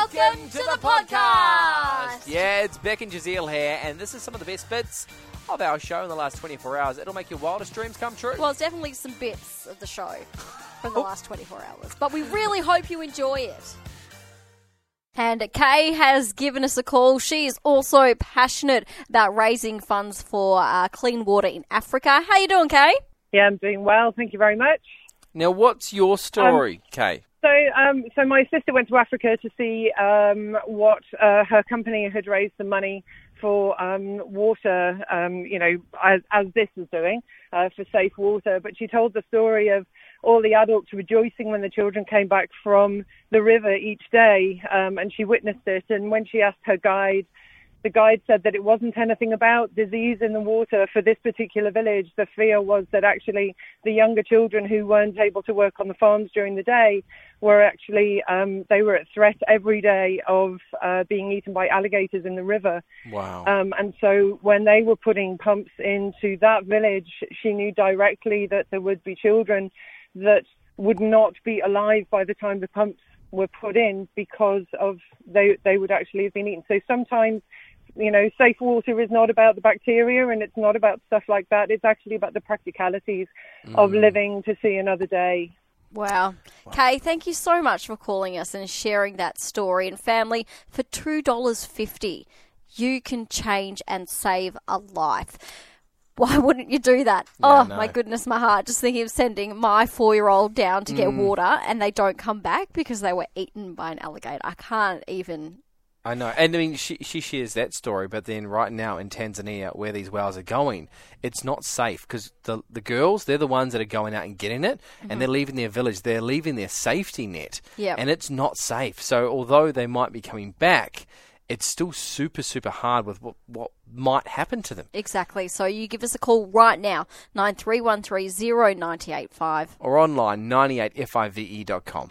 Welcome to the podcast. Yeah, it's Beck and Jazeel here, and this is some of the best bits of our show in the last 24 hours. It'll make your wildest dreams come true. Well, it's definitely some bits of the show from the last 24 hours, but we really hope you enjoy it. And Kay has given us a call. She is also passionate about raising funds for uh, clean water in Africa. How are you doing, Kay? Yeah, I'm doing well. Thank you very much. now, what's your story, Kay? So, um, so my sister went to Africa to see um, what uh, her company had raised the money for um, water. Um, you know, as, as this is doing uh, for safe water. But she told the story of all the adults rejoicing when the children came back from the river each day, um, and she witnessed it. And when she asked her guide the guide said that it wasn't anything about disease in the water for this particular village. The fear was that actually the younger children who weren't able to work on the farms during the day were actually um, they were at threat every day of uh, being eaten by alligators in the river. Wow. Um, and so when they were putting pumps into that village, she knew directly that there would be children that would not be alive by the time the pumps were put in because of they they would actually have been eaten. So sometimes you know, safe water is not about the bacteria and it's not about stuff like that. It's actually about the practicalities of living to see another day. Wow. Kay, thank you so much for calling us and sharing that story. And family, for $2.50, you can change and save a life. Why wouldn't you do that? Yeah, oh, no. my goodness, my heart. Just thinking of sending my four year old down to get Mm. water and they don't come back because they were eaten by an alligator. I can't even. I know, and I mean, she she shares that story, but then right now in Tanzania, where these whales are going, it's not safe because the the girls they're the ones that are going out and getting it, and they're mm-hmm. leaving their village, they're leaving their safety net, Yep. and it's not safe. So although they might be coming back, it's still super super hard with what what might happen to them. Exactly. So you give us a call right now, 93130985. Or online 98five.com.